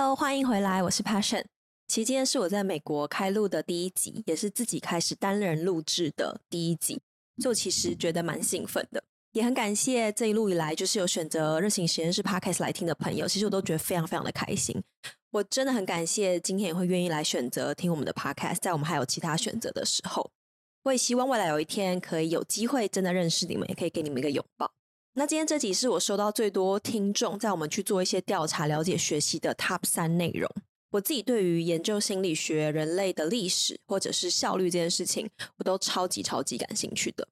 Hello，欢迎回来，我是 Passion。其实今天是我在美国开录的第一集，也是自己开始单人录制的第一集，就其实觉得蛮兴奋的，也很感谢这一路以来就是有选择热情实验室 Podcast 来听的朋友，其实我都觉得非常非常的开心。我真的很感谢今天也会愿意来选择听我们的 Podcast，在我们还有其他选择的时候，我也希望未来有一天可以有机会真的认识你们，也可以给你们一个拥抱。那今天这集是我收到最多听众在我们去做一些调查、了解、学习的 Top 三内容。我自己对于研究心理学、人类的历史或者是效率这件事情，我都超级超级感兴趣的。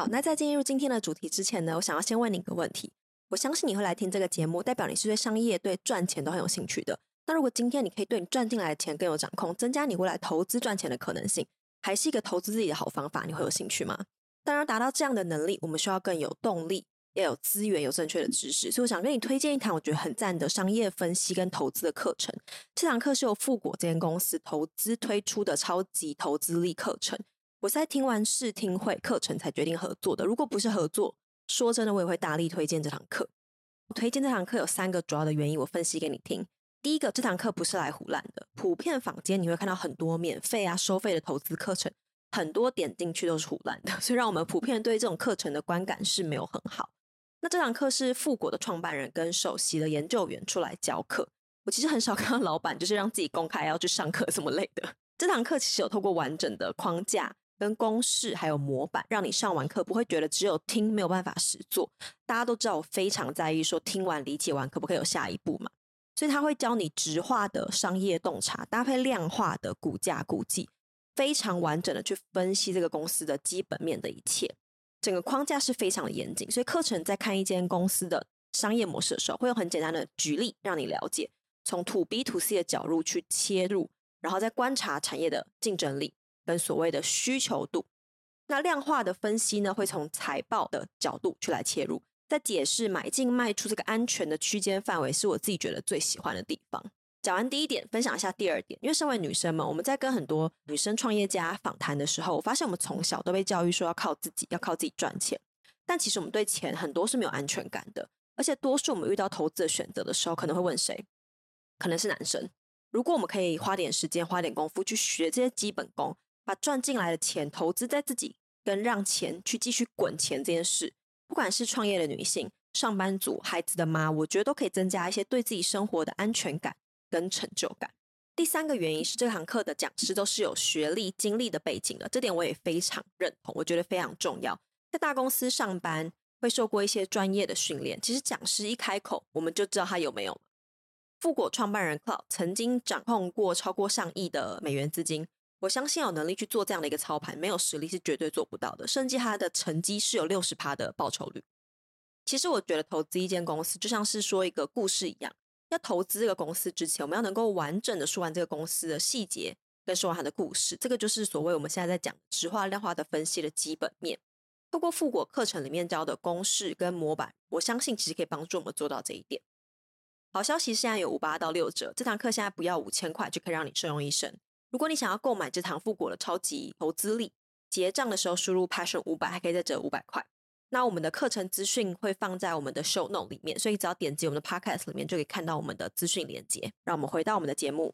好，那在进入今天的主题之前呢，我想要先问你一个问题。我相信你会来听这个节目，代表你是对商业、对赚钱都很有兴趣的。那如果今天你可以对你赚进来的钱更有掌控，增加你未来投资赚钱的可能性，还是一个投资自己的好方法，你会有兴趣吗？当然，达到这样的能力，我们需要更有动力，要有资源，有正确的知识。所以，我想跟你推荐一堂我觉得很赞的商业分析跟投资的课程。这堂课是由富果这间公司投资推出的超级投资力课程。我是在听完试听会课程才决定合作的。如果不是合作，说真的，我也会大力推荐这堂课。我推荐这堂课有三个主要的原因，我分析给你听。第一个，这堂课不是来唬烂的。普遍坊间你会看到很多免费啊、收费的投资课程，很多点进去都是唬烂的，所以让我们普遍对这种课程的观感是没有很好。那这堂课是富国的创办人跟首席的研究员出来教课。我其实很少看到老板就是让自己公开要去上课这么累的。这堂课其实有透过完整的框架。跟公式还有模板，让你上完课不会觉得只有听没有办法实做。大家都知道我非常在意说听完理解完可不可以有下一步嘛，所以他会教你直化的商业洞察，搭配量化的股价估计，非常完整的去分析这个公司的基本面的一切。整个框架是非常的严谨，所以课程在看一间公司的商业模式的时候，会有很简单的举例让你了解，从 To B To C 的角度去切入，然后再观察产业的竞争力。跟所谓的需求度，那量化的分析呢，会从财报的角度去来切入，再解释买进卖出这个安全的区间范围，是我自己觉得最喜欢的地方。讲完第一点，分享一下第二点。因为身为女生们，我们在跟很多女生创业家访谈的时候，我发现我们从小都被教育说要靠自己，要靠自己赚钱。但其实我们对钱很多是没有安全感的，而且多数我们遇到投资的选择的时候，可能会问谁？可能是男生。如果我们可以花点时间、花点功夫去学这些基本功。把赚进来的钱投资在自己，跟让钱去继续滚钱这件事，不管是创业的女性、上班族、孩子的妈，我觉得都可以增加一些对自己生活的安全感跟成就感。第三个原因是，这堂课的讲师都是有学历、经历的背景的，这点我也非常认同，我觉得非常重要。在大公司上班会受过一些专业的训练，其实讲师一开口，我们就知道他有没有。富果创办人 Claude 曾经掌控过超过上亿的美元资金。我相信有能力去做这样的一个操盘，没有实力是绝对做不到的。甚至他的成绩是有六十趴的报酬率。其实我觉得投资一间公司就像是说一个故事一样，要投资这个公司之前，我们要能够完整的说完这个公司的细节，跟说完它的故事。这个就是所谓我们现在在讲质化量化的分析的基本面。透过富果课程里面教的公式跟模板，我相信其实可以帮助我们做到这一点。好消息，现在有五八到六折，这堂课现在不要五千块就可以让你胜用一生。如果你想要购买这堂富果的超级投资力，结账的时候输入 passion 五百，还可以再折五百块。那我们的课程资讯会放在我们的 show note 里面，所以只要点击我们的 podcast 里面就可以看到我们的资讯连接。让我们回到我们的节目。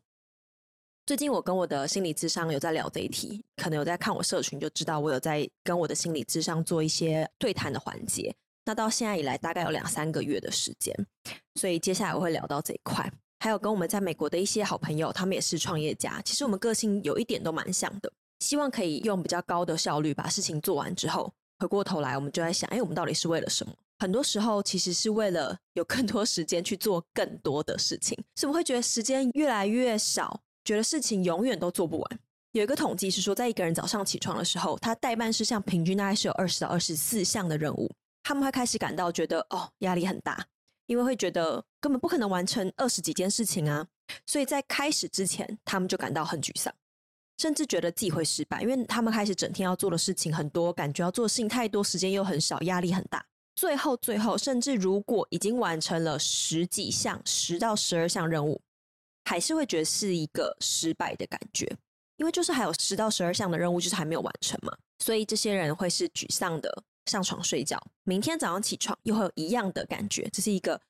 最近我跟我的心理智商有在聊这一题，可能有在看我社群就知道我有在跟我的心理智商做一些对谈的环节。那到现在以来大概有两三个月的时间，所以接下来我会聊到这一块。还有跟我们在美国的一些好朋友，他们也是创业家。其实我们个性有一点都蛮像的，希望可以用比较高的效率把事情做完之后，回过头来我们就在想：哎，我们到底是为了什么？很多时候其实是为了有更多时间去做更多的事情。是不会觉得时间越来越少，觉得事情永远都做不完。有一个统计是说，在一个人早上起床的时候，他待办事项平均大概是有二十到二十四项的任务，他们会开始感到觉得哦，压力很大。因为会觉得根本不可能完成二十几件事情啊，所以在开始之前，他们就感到很沮丧，甚至觉得自己会失败，因为他们开始整天要做的事情很多，感觉要做的事情太多，时间又很少，压力很大。最后，最后，甚至如果已经完成了十几项、十到十二项任务，还是会觉得是一个失败的感觉，因为就是还有十到十二项的任务就是还没有完成嘛，所以这些人会是沮丧的，上床睡觉，明天早上起床又会有一样的感觉，这是一个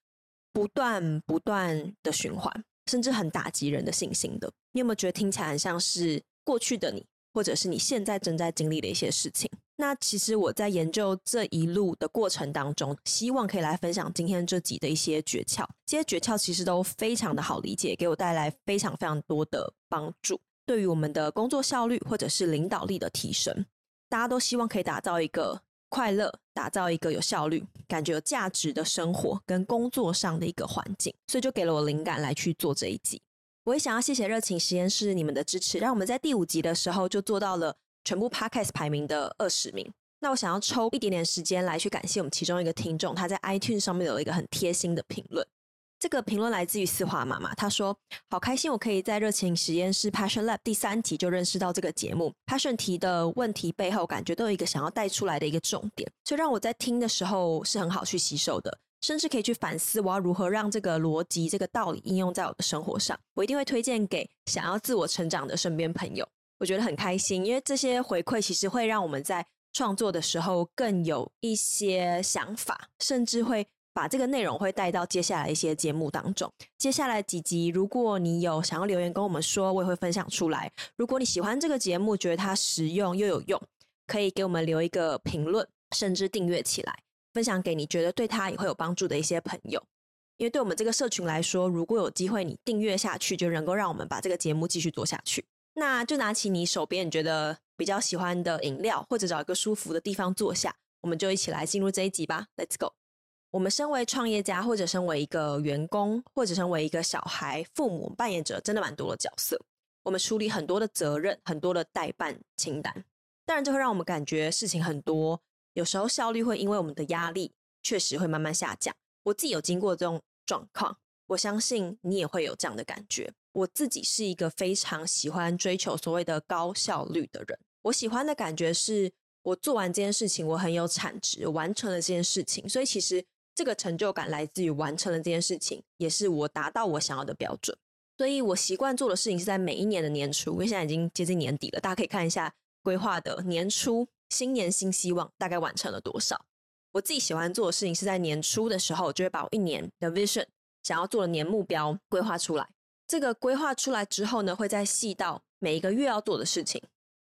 不断不断的循环，甚至很打击人的信心的。你有没有觉得听起来很像是过去的你，或者是你现在正在经历的一些事情？那其实我在研究这一路的过程当中，希望可以来分享今天这集的一些诀窍。这些诀窍其实都非常的好理解，给我带来非常非常多的帮助，对于我们的工作效率或者是领导力的提升，大家都希望可以打造一个快乐，打造一个有效率、感觉有价值的生活跟工作上的一个环境，所以就给了我灵感来去做这一集。我也想要谢谢热情实验室你们的支持，让我们在第五集的时候就做到了。全部 Podcast 排名的二十名，那我想要抽一点点时间来去感谢我们其中一个听众，他在 iTunes 上面有一个很贴心的评论。这个评论来自于四华妈妈，她说：“好开心，我可以在热情实验室 Passion Lab 第三集就认识到这个节目。Passion 提的问题背后，感觉都有一个想要带出来的一个重点，所以让我在听的时候是很好去吸收的，甚至可以去反思我要如何让这个逻辑、这个道理应用在我的生活上。我一定会推荐给想要自我成长的身边朋友。”我觉得很开心，因为这些回馈其实会让我们在创作的时候更有一些想法，甚至会把这个内容会带到接下来一些节目当中。接下来几集，如果你有想要留言跟我们说，我也会分享出来。如果你喜欢这个节目，觉得它实用又有用，可以给我们留一个评论，甚至订阅起来，分享给你觉得对他也会有帮助的一些朋友。因为对我们这个社群来说，如果有机会你订阅下去，就能够让我们把这个节目继续做下去。那就拿起你手边你觉得比较喜欢的饮料，或者找一个舒服的地方坐下，我们就一起来进入这一集吧。Let's go！我们身为创业家，或者身为一个员工，或者身为一个小孩、父母扮演者，真的蛮多的角色。我们处理很多的责任，很多的待办清单，当然这会让我们感觉事情很多，有时候效率会因为我们的压力确实会慢慢下降。我自己有经过这种状况，我相信你也会有这样的感觉。我自己是一个非常喜欢追求所谓的高效率的人。我喜欢的感觉是，我做完这件事情，我很有产值，完成了这件事情。所以其实这个成就感来自于完成了这件事情，也是我达到我想要的标准。所以我习惯做的事情是在每一年的年初，因为现在已经接近年底了，大家可以看一下规划的年初，新年新希望大概完成了多少。我自己喜欢做的事情是在年初的时候，就会把我一年的 vision 想要做的年目标规划出来。这个规划出来之后呢，会再细到每一个月要做的事情，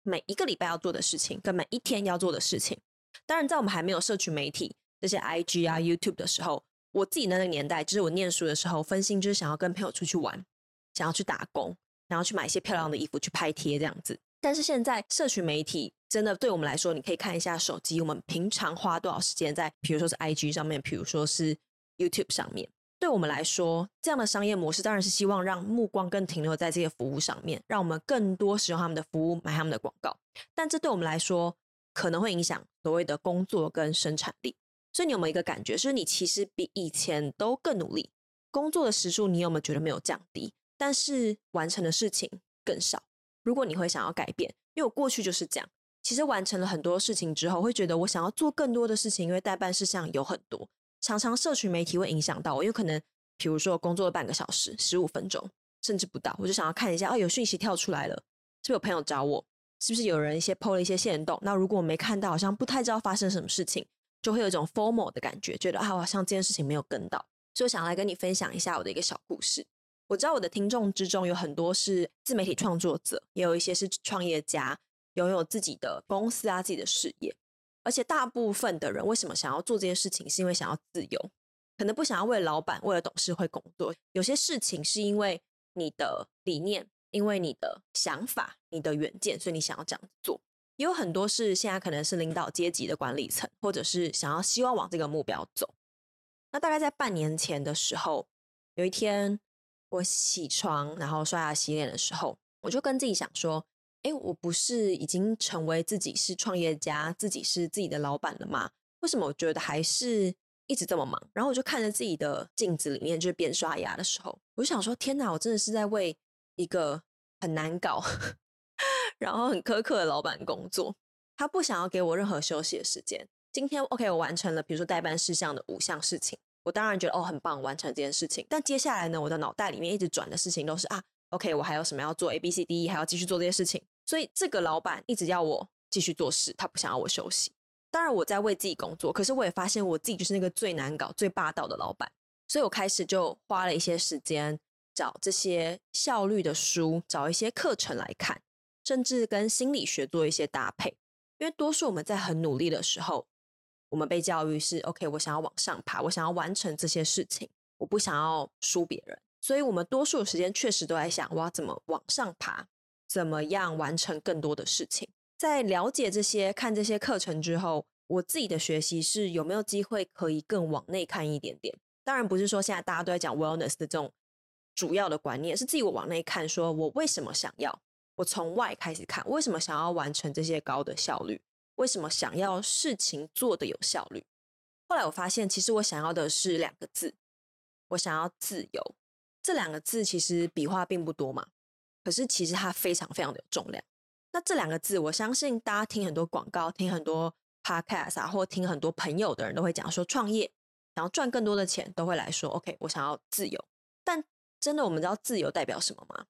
每一个礼拜要做的事情，跟每一天要做的事情。当然，在我们还没有社群媒体这些 IG 啊、YouTube 的时候，我自己那个年代，就是我念书的时候，分心就是想要跟朋友出去玩，想要去打工，然后去买一些漂亮的衣服去拍贴这样子。但是现在社群媒体真的对我们来说，你可以看一下手机，我们平常花多少时间在，比如说是 IG 上面，比如说是 YouTube 上面。对我们来说，这样的商业模式当然是希望让目光更停留在这些服务上面，让我们更多使用他们的服务，买他们的广告。但这对我们来说，可能会影响所谓的工作跟生产力。所以你有没有一个感觉，就是你其实比以前都更努力，工作的时数你有没有觉得没有降低，但是完成的事情更少？如果你会想要改变，因为我过去就是这样，其实完成了很多事情之后，会觉得我想要做更多的事情，因为待办事项有很多。常常社群媒体会影响到我，有可能，比如说工作了半个小时、十五分钟，甚至不到，我就想要看一下，哦，有讯息跳出来了，是不是有朋友找我？是不是有人一些 PO 了一些线动？那如果我没看到，好像不太知道发生什么事情，就会有一种 formal 的感觉，觉得啊，好像这件事情没有跟到，所以我想来跟你分享一下我的一个小故事。我知道我的听众之中有很多是自媒体创作者，也有一些是创业家，拥有自己的公司啊，自己的事业。而且大部分的人为什么想要做这件事情，是因为想要自由，可能不想要为老板、为了董事会工作。有些事情是因为你的理念，因为你的想法、你的远见，所以你想要这样做。也有很多是现在可能是领导阶级的管理层，或者是想要希望往这个目标走。那大概在半年前的时候，有一天我起床，然后刷牙洗脸的时候，我就跟自己想说。哎，我不是已经成为自己是创业家，自己是自己的老板了吗？为什么我觉得还是一直这么忙？然后我就看着自己的镜子里面，就是边刷牙的时候，我就想说：天哪，我真的是在为一个很难搞，然后很苛刻的老板工作。他不想要给我任何休息的时间。今天 OK，我完成了，比如说代办事项的五项事情，我当然觉得哦很棒，完成这件事情。但接下来呢，我的脑袋里面一直转的事情都是啊，OK，我还有什么要做？A B C D E 还要继续做这些事情。所以这个老板一直要我继续做事，他不想要我休息。当然我在为自己工作，可是我也发现我自己就是那个最难搞、最霸道的老板。所以我开始就花了一些时间找这些效率的书，找一些课程来看，甚至跟心理学做一些搭配。因为多数我们在很努力的时候，我们被教育是 OK，我想要往上爬，我想要完成这些事情，我不想要输别人。所以我们多数的时间确实都在想，我要怎么往上爬。怎么样完成更多的事情？在了解这些、看这些课程之后，我自己的学习是有没有机会可以更往内看一点点？当然不是说现在大家都在讲 wellness 的这种主要的观念，是自己我往内看，说我为什么想要？我从外开始看，为什么想要完成这些高的效率？为什么想要事情做得有效率？后来我发现，其实我想要的是两个字，我想要自由。这两个字其实笔画并不多嘛。可是其实它非常非常的有重量。那这两个字，我相信大家听很多广告、听很多 podcast 啊，或听很多朋友的人都会讲说，创业想要赚更多的钱，都会来说 OK，我想要自由。但真的，我们知道自由代表什么吗？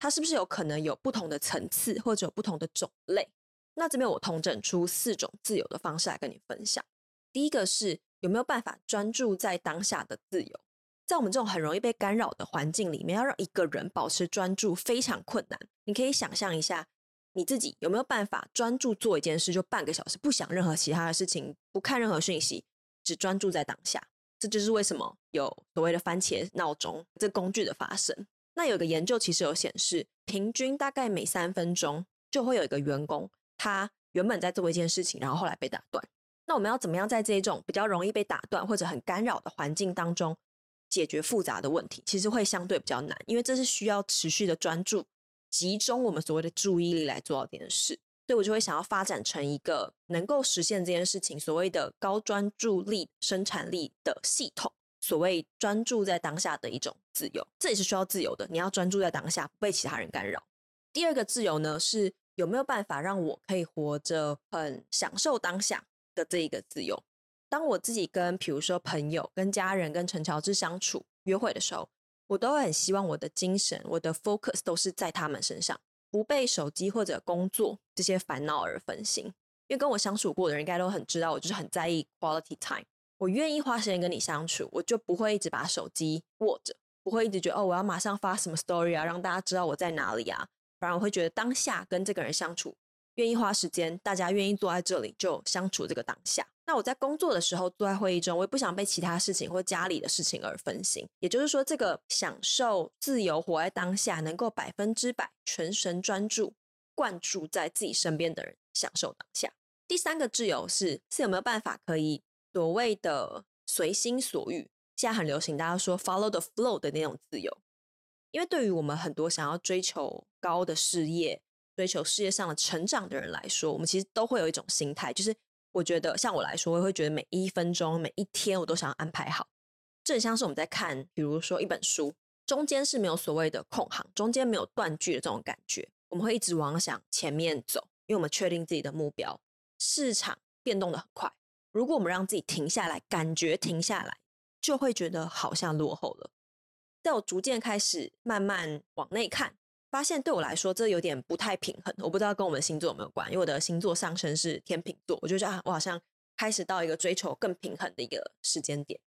它是不是有可能有不同的层次，或者有不同的种类？那这边我统整出四种自由的方式来跟你分享。第一个是有没有办法专注在当下的自由。在我们这种很容易被干扰的环境里面，要让一个人保持专注非常困难。你可以想象一下，你自己有没有办法专注做一件事，就半个小时，不想任何其他的事情，不看任何讯息，只专注在当下。这就是为什么有所谓的番茄闹钟这工具的发生。那有个研究其实有显示，平均大概每三分钟就会有一个员工，他原本在做一件事情，然后后来被打断。那我们要怎么样在这种比较容易被打断或者很干扰的环境当中，解决复杂的问题，其实会相对比较难，因为这是需要持续的专注、集中我们所谓的注意力来做到这件事。所以我就会想要发展成一个能够实现这件事情所谓的高专注力生产力的系统。所谓专注在当下的一种自由，这也是需要自由的。你要专注在当下，不被其他人干扰。第二个自由呢，是有没有办法让我可以活着很享受当下的这一个自由。当我自己跟比如说朋友、跟家人、跟陈乔治相处、约会的时候，我都会很希望我的精神、我的 focus 都是在他们身上，不被手机或者工作这些烦恼而分心。因为跟我相处过的人应该都很知道，我就是很在意 quality time。我愿意花时间跟你相处，我就不会一直把手机握着，不会一直觉得哦，我要马上发什么 story 啊，让大家知道我在哪里啊。反而我会觉得当下跟这个人相处，愿意花时间，大家愿意坐在这里就相处这个当下。那我在工作的时候，坐在会议中，我也不想被其他事情或家里的事情而分心。也就是说，这个享受自由、活在当下，能够百分之百全神专注、灌注在自己身边的人，享受当下。第三个自由是是有没有办法可以所谓的随心所欲？现在很流行，大家说 follow the flow 的那种自由。因为对于我们很多想要追求高的事业、追求事业上的成长的人来说，我们其实都会有一种心态，就是。我觉得，像我来说，我会觉得每一分钟、每一天，我都想要安排好。这很像是我们在看，比如说一本书，中间是没有所谓的空行，中间没有断句的这种感觉。我们会一直往想前面走，因为我们确定自己的目标。市场变动的很快，如果我们让自己停下来，感觉停下来，就会觉得好像落后了。在我逐渐开始慢慢往内看。发现对我来说，这有点不太平衡。我不知道跟我们星座有没有关，因为我的星座上升是天秤座，我就觉得啊，我好像开始到一个追求更平衡的一个时间点。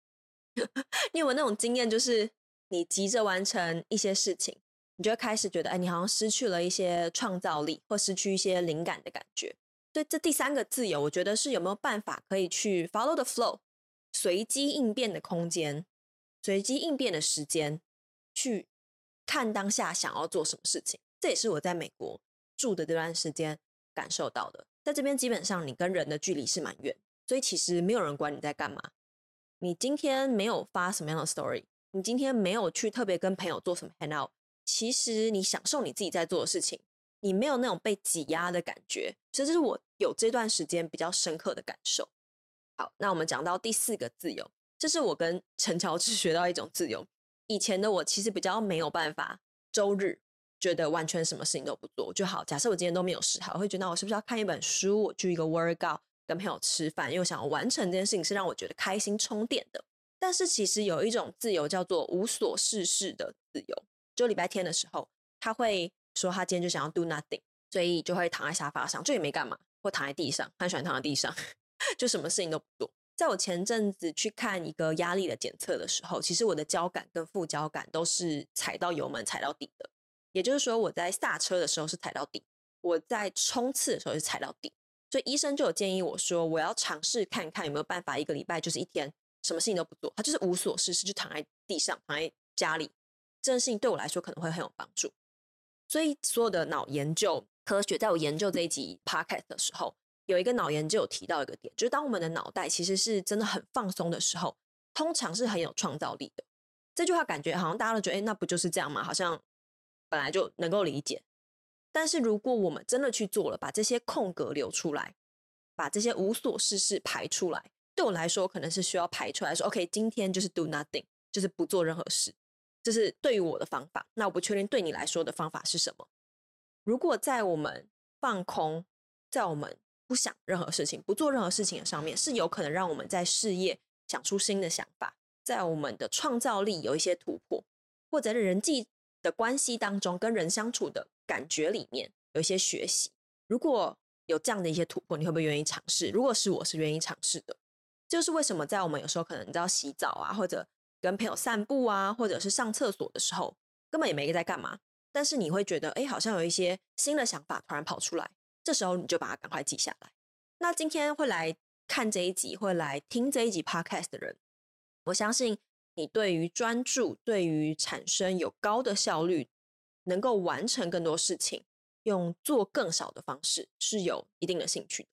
你有没有那种经验，就是你急着完成一些事情，你就会开始觉得，哎，你好像失去了一些创造力，或失去一些灵感的感觉。对这第三个自由，我觉得是有没有办法可以去 follow the flow，随机应变的空间，随机应变的时间去。看当下想要做什么事情，这也是我在美国住的这段时间感受到的。在这边，基本上你跟人的距离是蛮远，所以其实没有人管你在干嘛。你今天没有发什么样的 story，你今天没有去特别跟朋友做什么 hang out，其实你享受你自己在做的事情，你没有那种被挤压的感觉。所以这是我有这段时间比较深刻的感受。好，那我们讲到第四个自由，这是我跟陈乔治 学到一种自由。以前的我其实比较没有办法，周日觉得完全什么事情都不做就好。假设我今天都没有事，好，我会觉得我是不是要看一本书，我去一个 workout，跟朋友吃饭，因为我想要完成这件事情是让我觉得开心充电的。但是其实有一种自由叫做无所事事的自由，就礼拜天的时候，他会说他今天就想要 do nothing，所以就会躺在沙发上，就也没干嘛，或躺在地上，他喜欢躺在地上，就什么事情都不做。在我前阵子去看一个压力的检测的时候，其实我的交感跟副交感都是踩到油门踩到底的，也就是说我在刹车的时候是踩到底，我在冲刺的时候是踩到底，所以医生就有建议我说，我要尝试看看有没有办法一个礼拜就是一天什么事情都不做，他就是无所事事，就躺在地上，躺在家里，这件事情对我来说可能会很有帮助。所以所有的脑研究科学，在我研究这一集 podcast 的时候。有一个脑研究有提到一个点，就是当我们的脑袋其实是真的很放松的时候，通常是很有创造力的。这句话感觉好像大家都觉得，哎，那不就是这样吗？好像本来就能够理解。但是如果我们真的去做了，把这些空格留出来，把这些无所事事排出来，对我来说可能是需要排出来说，OK，今天就是 do nothing，就是不做任何事。这是对于我的方法。那我不确定对你来说的方法是什么。如果在我们放空，在我们不想任何事情，不做任何事情的上面，是有可能让我们在事业想出新的想法，在我们的创造力有一些突破，或者人际的关系当中，跟人相处的感觉里面有一些学习。如果有这样的一些突破，你会不会愿意尝试？如果是我是愿意尝试的。就是为什么在我们有时候可能你知道洗澡啊，或者跟朋友散步啊，或者是上厕所的时候，根本也没在干嘛，但是你会觉得，哎，好像有一些新的想法突然跑出来。这时候你就把它赶快记下来。那今天会来看这一集，会来听这一集 podcast 的人，我相信你对于专注、对于产生有高的效率，能够完成更多事情，用做更少的方式是有一定的兴趣。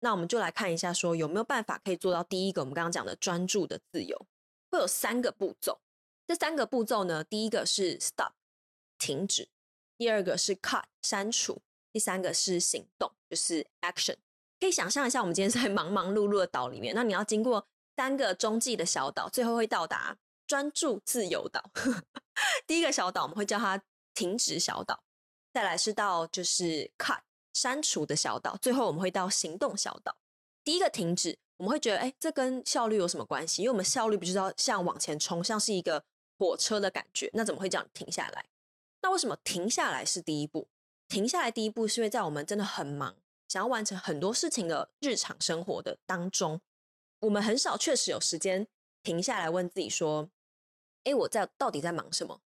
那我们就来看一下，说有没有办法可以做到第一个我们刚刚讲的专注的自由，会有三个步骤。这三个步骤呢，第一个是 stop 停止，第二个是 cut 删除。第三个是行动，就是 action。可以想象一下，我们今天在忙忙碌碌的岛里面，那你要经过三个中继的小岛，最后会到达专注自由岛。第一个小岛我们会叫它停止小岛，再来是到就是 cut 删除的小岛，最后我们会到行动小岛。第一个停止，我们会觉得，哎，这跟效率有什么关系？因为我们效率不就是要像往前冲，像是一个火车的感觉，那怎么会这样停下来？那为什么停下来是第一步？停下来，第一步是因为在我们真的很忙，想要完成很多事情的日常生活的当中，我们很少确实有时间停下来问自己说：“哎，我在到底在忙什么？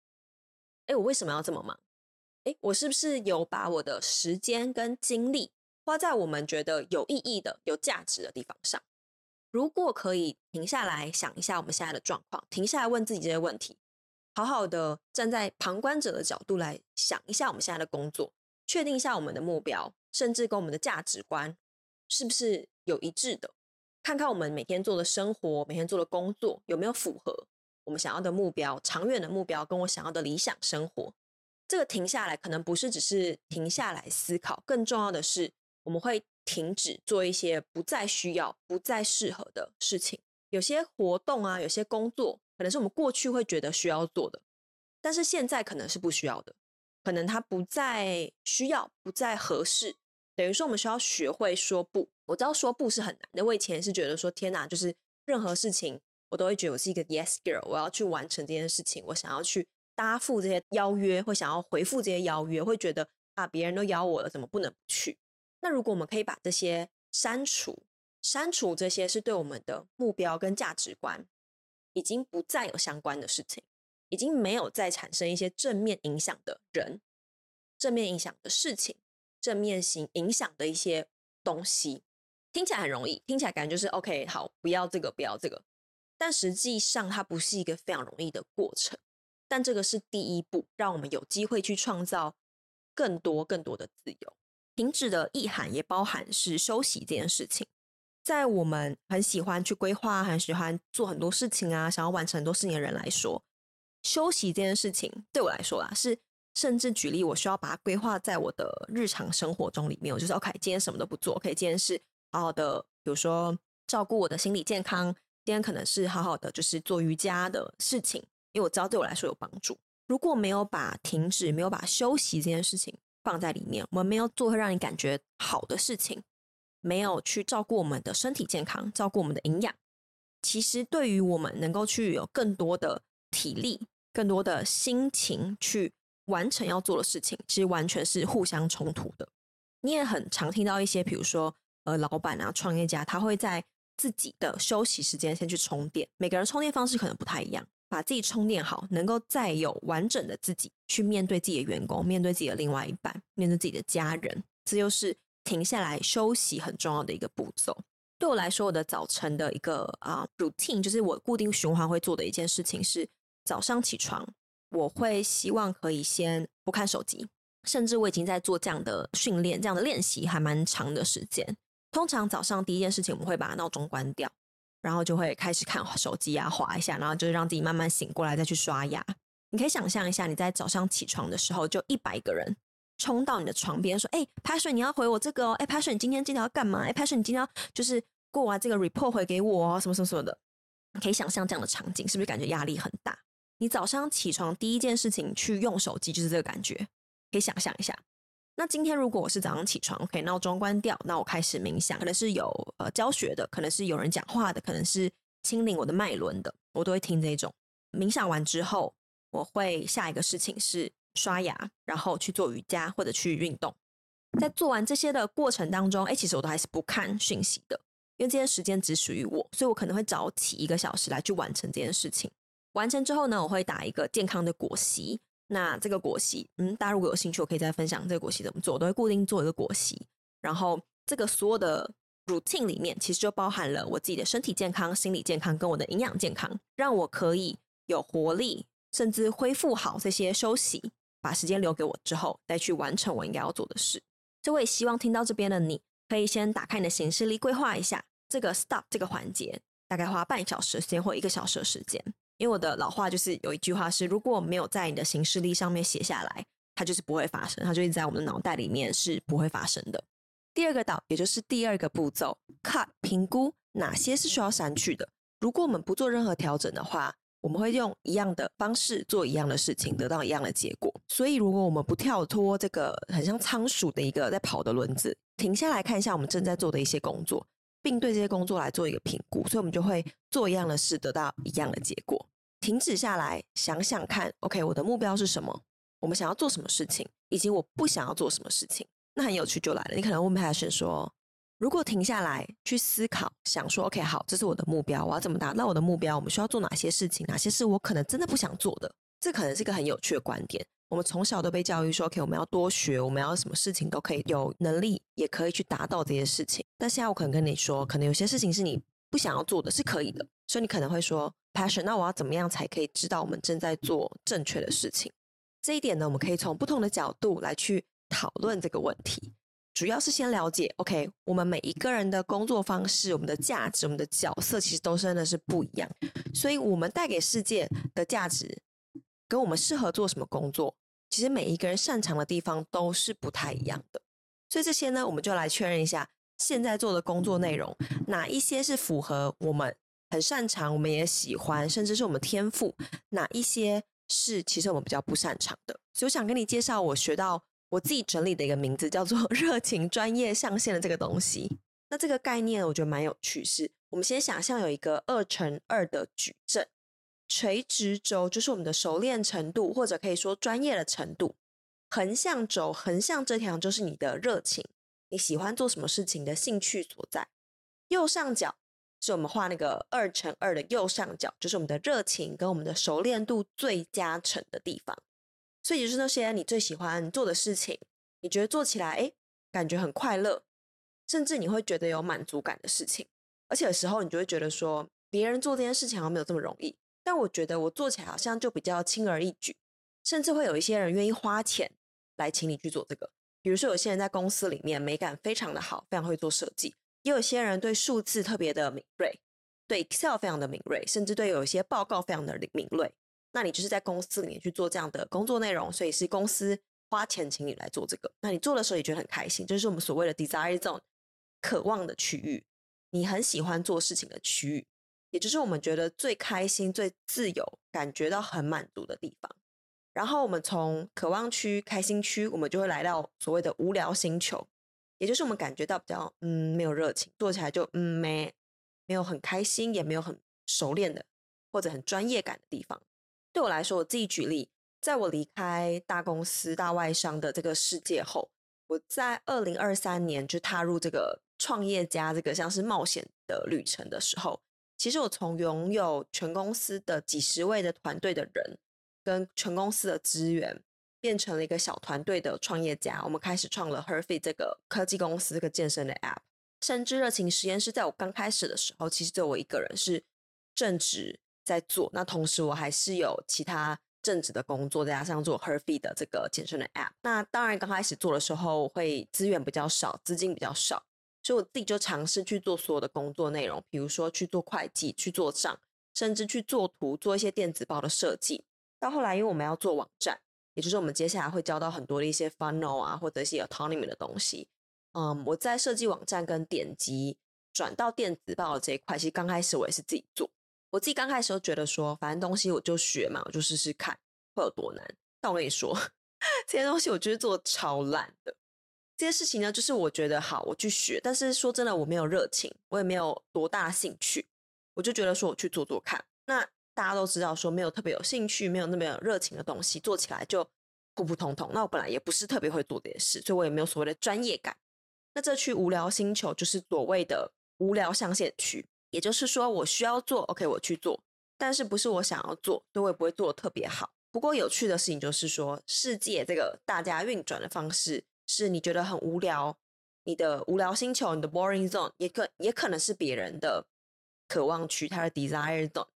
哎，我为什么要这么忙？哎，我是不是有把我的时间跟精力花在我们觉得有意义的、有价值的地方上？如果可以停下来想一下我们现在的状况，停下来问自己这些问题，好好的站在旁观者的角度来想一下我们现在的工作。”确定一下我们的目标，甚至跟我们的价值观是不是有一致的？看看我们每天做的生活，每天做的工作有没有符合我们想要的目标、长远的目标，跟我想要的理想生活。这个停下来，可能不是只是停下来思考，更重要的是，我们会停止做一些不再需要、不再适合的事情。有些活动啊，有些工作，可能是我们过去会觉得需要做的，但是现在可能是不需要的。可能他不再需要，不再合适，等于说我们需要学会说不。我知道说不是很难的，我以前是觉得说天哪，就是任何事情我都会觉得我是一个 yes girl，我要去完成这件事情，我想要去答复这些邀约，或想要回复这些邀约，会觉得啊，别人都邀我了，怎么不能去？那如果我们可以把这些删除，删除这些是对我们的目标跟价值观已经不再有相关的事情。已经没有再产生一些正面影响的人、正面影响的事情、正面型影响的一些东西，听起来很容易，听起来感觉就是 OK，好，不要这个，不要这个。但实际上，它不是一个非常容易的过程。但这个是第一步，让我们有机会去创造更多、更多的自由。停止的意涵也包含是休息这件事情。在我们很喜欢去规划、很喜欢做很多事情啊，想要完成很多事情的人来说。休息这件事情对我来说啊，是甚至举例，我需要把它规划在我的日常生活中里面。我就是 OK，今天什么都不做，OK，今天是好好的，比如说照顾我的心理健康。今天可能是好好的，就是做瑜伽的事情，因为我知道对我来说有帮助。如果没有把停止，没有把休息这件事情放在里面，我们没有做会让你感觉好的事情，没有去照顾我们的身体健康，照顾我们的营养。其实对于我们能够去有更多的体力、更多的心情去完成要做的事情，其实完全是互相冲突的。你也很常听到一些，比如说呃，老板啊、创业家，他会在自己的休息时间先去充电。每个人充电方式可能不太一样，把自己充电好，能够再有完整的自己去面对自己的员工、面对自己的另外一半、面对自己的家人，这就是停下来休息很重要的一个步骤。对我来说，我的早晨的一个啊 routine，就是我固定循环会做的一件事情是早上起床，我会希望可以先不看手机，甚至我已经在做这样的训练、这样的练习，还蛮长的时间。通常早上第一件事情，我们会把闹钟关掉，然后就会开始看手机啊，滑一下，然后就是让自己慢慢醒过来，再去刷牙。你可以想象一下，你在早上起床的时候，就一百个人冲到你的床边，说：“哎，Passion，你要回我这个哦。哎，Passion，你今天记得要干嘛？哎，Passion，你今天要就是过完这个 report 回给我哦，什么什么什么的。”你可以想象这样的场景，是不是感觉压力很大？你早上起床第一件事情去用手机，就是这个感觉。可以想象一下。那今天如果我是早上起床，OK，闹钟关掉，那我开始冥想，可能是有呃教学的，可能是有人讲话的，可能是清理我的脉轮的，我都会听这种。冥想完之后，我会下一个事情是刷牙，然后去做瑜伽或者去运动。在做完这些的过程当中，哎，其实我都还是不看讯息的，因为这些时间只属于我，所以我可能会早起一个小时来去完成这件事情。完成之后呢，我会打一个健康的果昔。那这个果昔，嗯，大家如果有兴趣，我可以再分享这个果昔怎么做。我都会固定做一个果昔，然后这个所有的 routine 里面，其实就包含了我自己的身体健康、心理健康跟我的营养健康，让我可以有活力，甚至恢复好这些休息，把时间留给我之后，再去完成我应该要做的事。所以我也希望听到这边的你，可以先打开你的行事历，规划一下这个 stop 这个环节，大概花半小时时间或一个小时的时间。因为我的老话就是有一句话是：如果没有在你的行事历上面写下来，它就是不会发生，它就一直在我们的脑袋里面是不会发生的。第二个岛，也就是第二个步骤，cut 评估哪些是需要删去的。如果我们不做任何调整的话，我们会用一样的方式做一样的事情，得到一样的结果。所以，如果我们不跳脱这个很像仓鼠的一个在跑的轮子，停下来看一下我们正在做的一些工作。并对这些工作来做一个评估，所以我们就会做一样的事，得到一样的结果。停止下来，想想看，OK，我的目标是什么？我们想要做什么事情，以及我不想要做什么事情。那很有趣就来了，你可能问 Passion 说：如果停下来去思考，想说，OK，好，这是我的目标，我要怎么达到我的目标？我们需要做哪些事情？哪些是我可能真的不想做的？这可能是一个很有趣的观点。我们从小都被教育说，OK，我们要多学，我们要什么事情都可以有能力，也可以去达到这些事情。但现在我可能跟你说，可能有些事情是你不想要做的，是可以的。所以你可能会说，Passion，那我要怎么样才可以知道我们正在做正确的事情？这一点呢，我们可以从不同的角度来去讨论这个问题。主要是先了解，OK，我们每一个人的工作方式、我们的价值、我们的角色，其实都真的是不一样。所以，我们带给世界的价值。跟我们适合做什么工作，其实每一个人擅长的地方都是不太一样的。所以这些呢，我们就来确认一下现在做的工作内容，哪一些是符合我们很擅长，我们也喜欢，甚至是我们天赋；哪一些是其实我们比较不擅长的。所以我想跟你介绍我学到我自己整理的一个名字，叫做“热情专业象限”的这个东西。那这个概念我觉得蛮有趣，是我们先想象有一个二乘二的矩阵。垂直轴就是我们的熟练程度，或者可以说专业的程度。横向轴，横向这条就是你的热情，你喜欢做什么事情的兴趣所在。右上角是我们画那个二乘二的右上角，就是我们的热情跟我们的熟练度最加成的地方。所以就是那些你最喜欢做的事情，你觉得做起来哎，感觉很快乐，甚至你会觉得有满足感的事情。而且有时候你就会觉得说，别人做这件事情好像没有这么容易。但我觉得我做起来好像就比较轻而易举，甚至会有一些人愿意花钱来请你去做这个。比如说，有些人在公司里面美感非常的好，非常会做设计；也有些人对数字特别的敏锐，对 Excel 非常的敏锐，甚至对有一些报告非常的敏锐。那你就是在公司里面去做这样的工作内容，所以是公司花钱请你来做这个。那你做的时候也觉得很开心，这就是我们所谓的 desire zone，渴望的区域，你很喜欢做事情的区域。也就是我们觉得最开心、最自由、感觉到很满足的地方。然后我们从渴望区、开心区，我们就会来到所谓的无聊星球，也就是我们感觉到比较嗯没有热情，做起来就嗯没没有很开心，也没有很熟练的或者很专业感的地方。对我来说，我自己举例，在我离开大公司、大外商的这个世界后，我在二零二三年就踏入这个创业家这个像是冒险的旅程的时候，其实我从拥有全公司的几十位的团队的人，跟全公司的资源，变成了一个小团队的创业家。我们开始创了 Her.Fit 这个科技公司，这个健身的 App。甚至热情实验室在我刚开始的时候，其实就我一个人是正职在做。那同时我还是有其他正职的工作，再加上做 Her.Fit 的这个健身的 App。那当然刚开始做的时候会资源比较少，资金比较少，所以我自己就尝试去做所有的工作内容，比如说去做会计、去做账，甚至去做图、做一些电子报的设计。到后来，因为我们要做网站，也就是我们接下来会教到很多的一些 funnel 啊，或者一些 autonomy 的东西。嗯，我在设计网站跟点击转到电子报的这一块，其实刚开始我也是自己做。我自己刚开始都觉得说，反正东西我就学嘛，我就试试看会有多难。但我跟你说，这些东西我就是做超烂的。这些事情呢，就是我觉得好，我去学。但是说真的，我没有热情，我也没有多大兴趣。我就觉得说，我去做做看。那大家都知道，说没有特别有兴趣、没有那么有热情的东西，做起来就普普通通。那我本来也不是特别会做这些事，所以我也没有所谓的专业感。那这区无聊星球就是所谓的无聊象限区，也就是说我需要做，OK，我去做，但是不是我想要做，所以我也不会做得特别好。不过有趣的事情就是说，世界这个大家运转的方式是你觉得很无聊，你的无聊星球，你的 boring zone，也可也可能是别人的渴望区，他的 desire zone。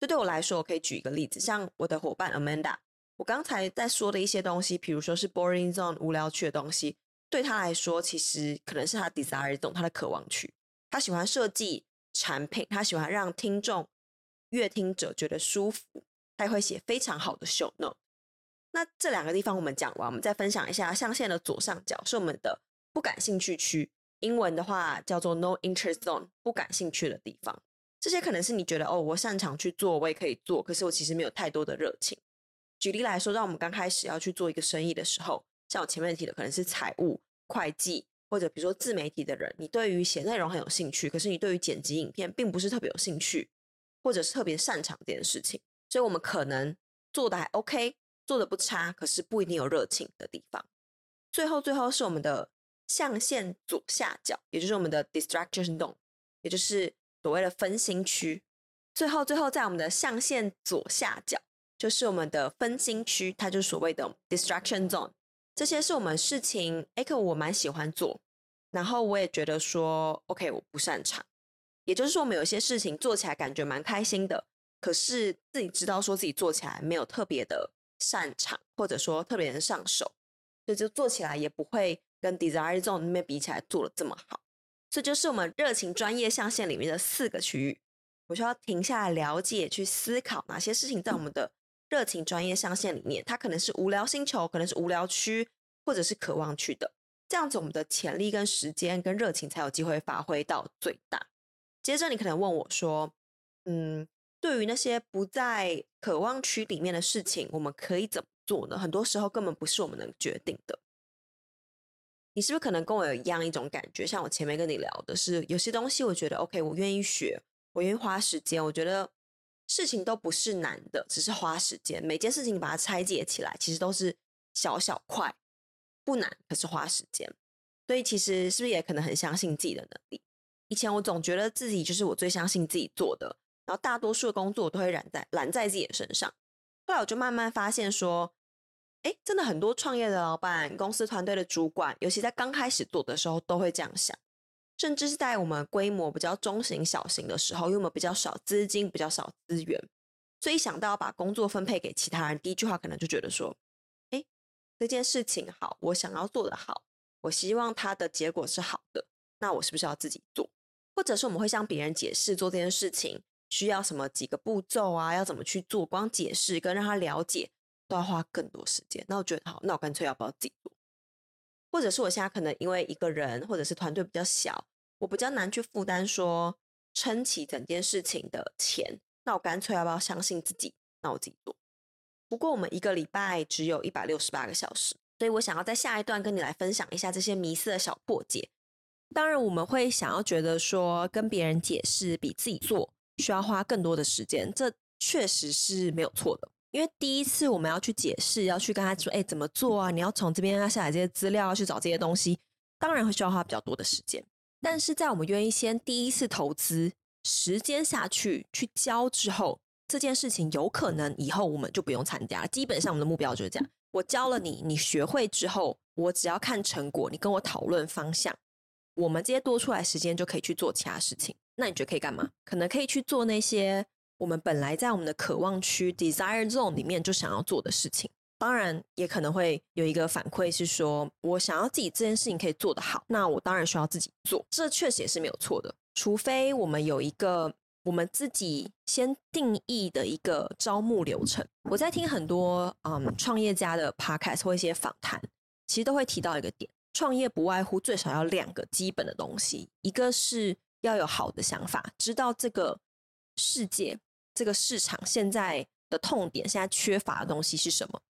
这对我来说，我可以举一个例子，像我的伙伴 Amanda，我刚才在说的一些东西，比如说是 boring zone 无聊区的东西。对他来说，其实可能是他 desire zone，他的渴望区。他喜欢设计产品，他喜欢让听众、阅听者觉得舒服，他也会写非常好的 show note。那这两个地方我们讲完，我们再分享一下象限的左上角是我们的不感兴趣区，英文的话叫做 no interest zone，不感兴趣的地方。这些可能是你觉得哦，我擅长去做，我也可以做，可是我其实没有太多的热情。举例来说，让我们刚开始要去做一个生意的时候。像我前面提的，可能是财务、会计，或者比如说自媒体的人，你对于写内容很有兴趣，可是你对于剪辑影片并不是特别有兴趣，或者是特别擅长这件事情，所以我们可能做的还 OK，做的不差，可是不一定有热情的地方。最后，最后是我们的象限左下角，也就是我们的 distraction zone，也就是所谓的分心区。最后，最后在我们的象限左下角，就是我们的分心区，它就是所谓的 distraction zone。这些是我们事情，哎，可我蛮喜欢做，然后我也觉得说，OK，我不擅长。也就是说，我们有些事情做起来感觉蛮开心的，可是自己知道说自己做起来没有特别的擅长，或者说特别能上手，所以就做起来也不会跟 Desire Zone 那边比起来做的这么好。这就是我们热情专业象限里面的四个区域，我需要停下来了解、去思考哪些事情在我们的。热情专业象限里面，它可能是无聊星球，可能是无聊区，或者是渴望区的。这样子，我们的潜力跟时间跟热情才有机会发挥到最大。接着，你可能问我说：“嗯，对于那些不在渴望区里面的事情，我们可以怎么做呢？”很多时候根本不是我们能决定的。你是不是可能跟我有一样一种感觉？像我前面跟你聊的是，有些东西我觉得 OK，我愿意学，我愿意花时间，我觉得。事情都不是难的，只是花时间。每件事情把它拆解起来，其实都是小小块，不难，可是花时间。所以其实是不是也可能很相信自己的能力？以前我总觉得自己就是我最相信自己做的，然后大多数的工作我都会揽在揽在自己的身上。后来我就慢慢发现说，哎，真的很多创业的老板、公司团队的主管，尤其在刚开始做的时候，都会这样想。甚至是在我们规模比较中型、小型的时候，因为我们比较少资金、比较少资源，所以想到要把工作分配给其他人，第一句话可能就觉得说：“哎，这件事情好，我想要做得好，我希望它的结果是好的，那我是不是要自己做？或者是我们会向别人解释做这件事情需要什么几个步骤啊，要怎么去做？光解释跟让他了解都要花更多时间。那我觉得好，那我干脆要不要自己做？”或者是我现在可能因为一个人或者是团队比较小，我比较难去负担说撑起整件事情的钱，那我干脆要不要相信自己？那我自己做。不过我们一个礼拜只有一百六十八个小时，所以我想要在下一段跟你来分享一下这些迷思的小破解。当然我们会想要觉得说跟别人解释比自己做需要花更多的时间，这确实是没有错的。因为第一次我们要去解释，要去跟他说，哎，怎么做啊？你要从这边要下载这些资料，要去找这些东西，当然会需要花比较多的时间。但是在我们愿意先第一次投资时间下去去教之后，这件事情有可能以后我们就不用参加。基本上我们的目标就是这样：我教了你，你学会之后，我只要看成果，你跟我讨论方向，我们这些多出来时间就可以去做其他事情。那你觉得可以干嘛？可能可以去做那些我们本来在我们的渴望区 （desire zone） 里面就想要做的事情。当然，也可能会有一个反馈是说，我想要自己这件事情可以做得好，那我当然需要自己做。这确实也是没有错的，除非我们有一个我们自己先定义的一个招募流程。我在听很多嗯创业家的 podcast 或一些访谈，其实都会提到一个点：创业不外乎最少要两个基本的东西，一个是要有好的想法，知道这个世界、这个市场现在的痛点，现在缺乏的东西是什么。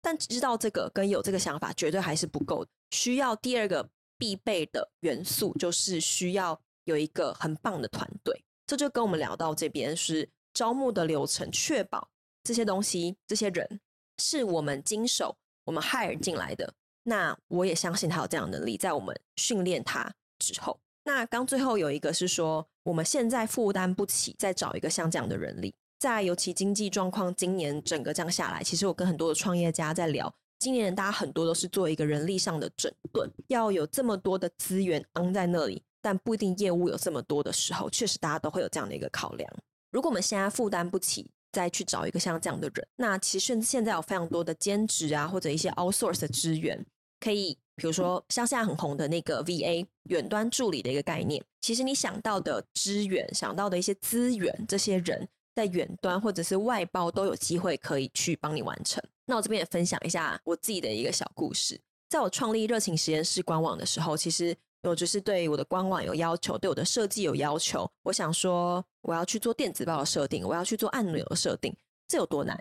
但知道这个跟有这个想法绝对还是不够的，需要第二个必备的元素，就是需要有一个很棒的团队。这就跟我们聊到这边是招募的流程，确保这些东西、这些人是我们经手、我们 hire 进来的。那我也相信他有这样能力，在我们训练他之后。那刚最后有一个是说，我们现在负担不起再找一个像这样的人力。在尤其经济状况今年整个这样下来，其实我跟很多的创业家在聊，今年大家很多都是做一个人力上的整顿，要有这么多的资源安在那里，但不一定业务有这么多的时候，确实大家都会有这样的一个考量。如果我们现在负担不起再去找一个像这样的人，那其实现在有非常多的兼职啊，或者一些 outsource 的资源，可以比如说像现在很红的那个 VA 远端助理的一个概念，其实你想到的资源，想到的一些资源，这些人。在远端或者是外包都有机会可以去帮你完成。那我这边也分享一下我自己的一个小故事。在我创立热情实验室官网的时候，其实我就是对我的官网有要求，对我的设计有要求。我想说，我要去做电子报的设定，我要去做按钮的设定，这有多难？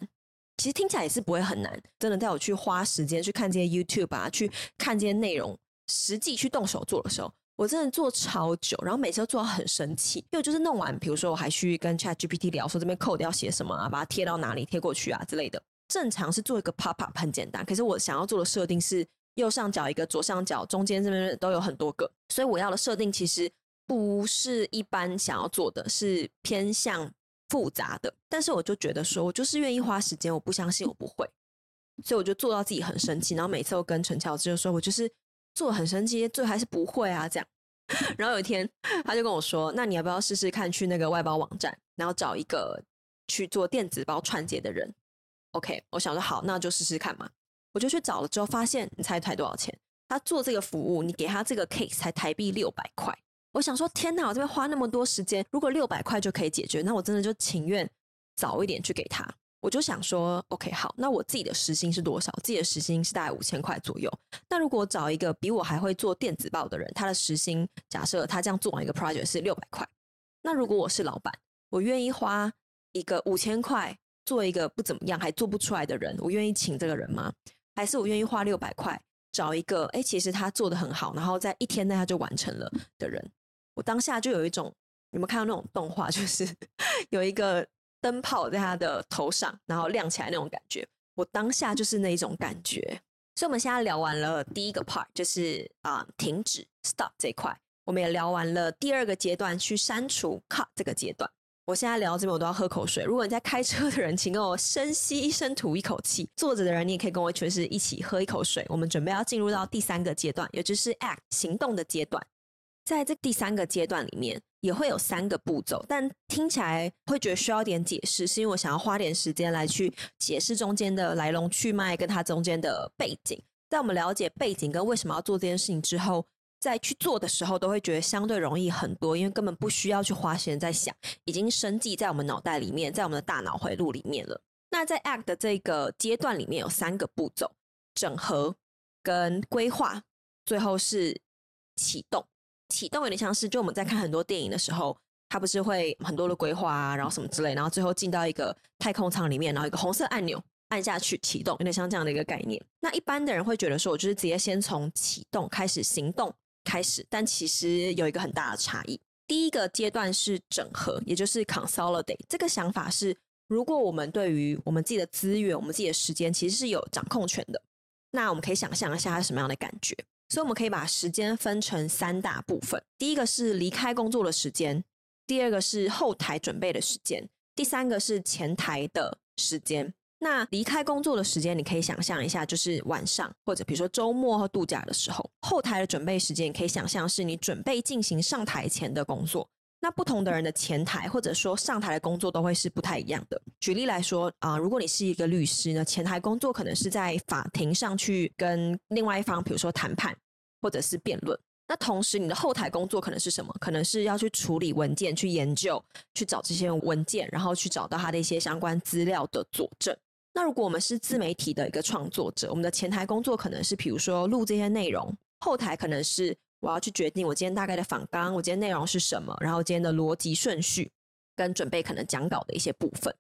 其实听起来也是不会很难。真的，在我去花时间去看这些 YouTube 啊，去看这些内容，实际去动手做的时候。我真的做超久，然后每次都做到很生气，因为就是弄完，比如说我还去跟 Chat GPT 聊，说这边 code 要写什么啊，把它贴到哪里，贴过去啊之类的。正常是做一个 pop up 很简单，可是我想要做的设定是右上角一个，左上角中间这边都有很多个，所以我要的设定其实不是一般想要做的，是偏向复杂的。但是我就觉得说，我就是愿意花时间，我不相信我不会，所以我就做到自己很生气，然后每次都跟陈乔治就说，我就是。做很生气，最后还是不会啊，这样。然后有一天，他就跟我说：“那你要不要试试看去那个外包网站，然后找一个去做电子包串接的人？”OK，我想说好，那就试试看嘛。我就去找了之后，发现你猜猜多少钱？他做这个服务，你给他这个 case 才台币六百块。我想说，天哪，我这边花那么多时间，如果六百块就可以解决，那我真的就情愿早一点去给他。我就想说，OK，好，那我自己的时薪是多少？自己的时薪是大概五千块左右。那如果找一个比我还会做电子报的人，他的时薪假设他这样做完一个 project 是六百块，那如果我是老板，我愿意花一个五千块做一个不怎么样还做不出来的人，我愿意请这个人吗？还是我愿意花六百块找一个，哎，其实他做得很好，然后在一天内他就完成了的人？我当下就有一种，有没有看到那种动画，就是 有一个。灯泡在他的头上，然后亮起来那种感觉，我当下就是那一种感觉。所以，我们现在聊完了第一个 part，就是啊、停止 stop 这一块。我们也聊完了第二个阶段，去删除 cut 这个阶段。我现在聊到这边，我都要喝口水。如果你在开车的人，请跟我深吸一、深吐一口气；坐着的人，你也可以跟我全是一起喝一口水。我们准备要进入到第三个阶段，也就是 act 行动的阶段。在这第三个阶段里面。也会有三个步骤，但听起来会觉得需要点解释，是因为我想要花点时间来去解释中间的来龙去脉，跟它中间的背景。在我们了解背景跟为什么要做这件事情之后，在去做的时候，都会觉得相对容易很多，因为根本不需要去花时间在想，已经深记在我们脑袋里面，在我们的大脑回路里面了。那在 ACT 的这个阶段里面有三个步骤：整合、跟规划，最后是启动。启动有点像是，就我们在看很多电影的时候，它不是会很多的规划啊，然后什么之类，然后最后进到一个太空舱里面，然后一个红色按钮按下去启动，有点像这样的一个概念。那一般的人会觉得说，我就是直接先从启动开始行动开始，但其实有一个很大的差异。第一个阶段是整合，也就是 consolidate。这个想法是，如果我们对于我们自己的资源、我们自己的时间，其实是有掌控权的，那我们可以想象一下它是什么样的感觉。所以，我们可以把时间分成三大部分：第一个是离开工作的时间，第二个是后台准备的时间，第三个是前台的时间。那离开工作的时间，你可以想象一下，就是晚上或者比如说周末和度假的时候。后台的准备时间，你可以想象是你准备进行上台前的工作。那不同的人的前台或者说上台的工作都会是不太一样的。举例来说啊、如果你是一个律师呢，前台工作可能是在法庭上去跟另外一方，比如说谈判或者是辩论。那同时你的后台工作可能是什么？可能是要去处理文件、去研究、去找这些文件，然后去找到他的一些相关资料的佐证。那如果我们是自媒体的一个创作者，我们的前台工作可能是，比如说录这些内容；后台可能是我要去决定我今天大概的访纲，我今天内容是什么，然后今天的逻辑顺序跟准备可能讲稿的一些部分。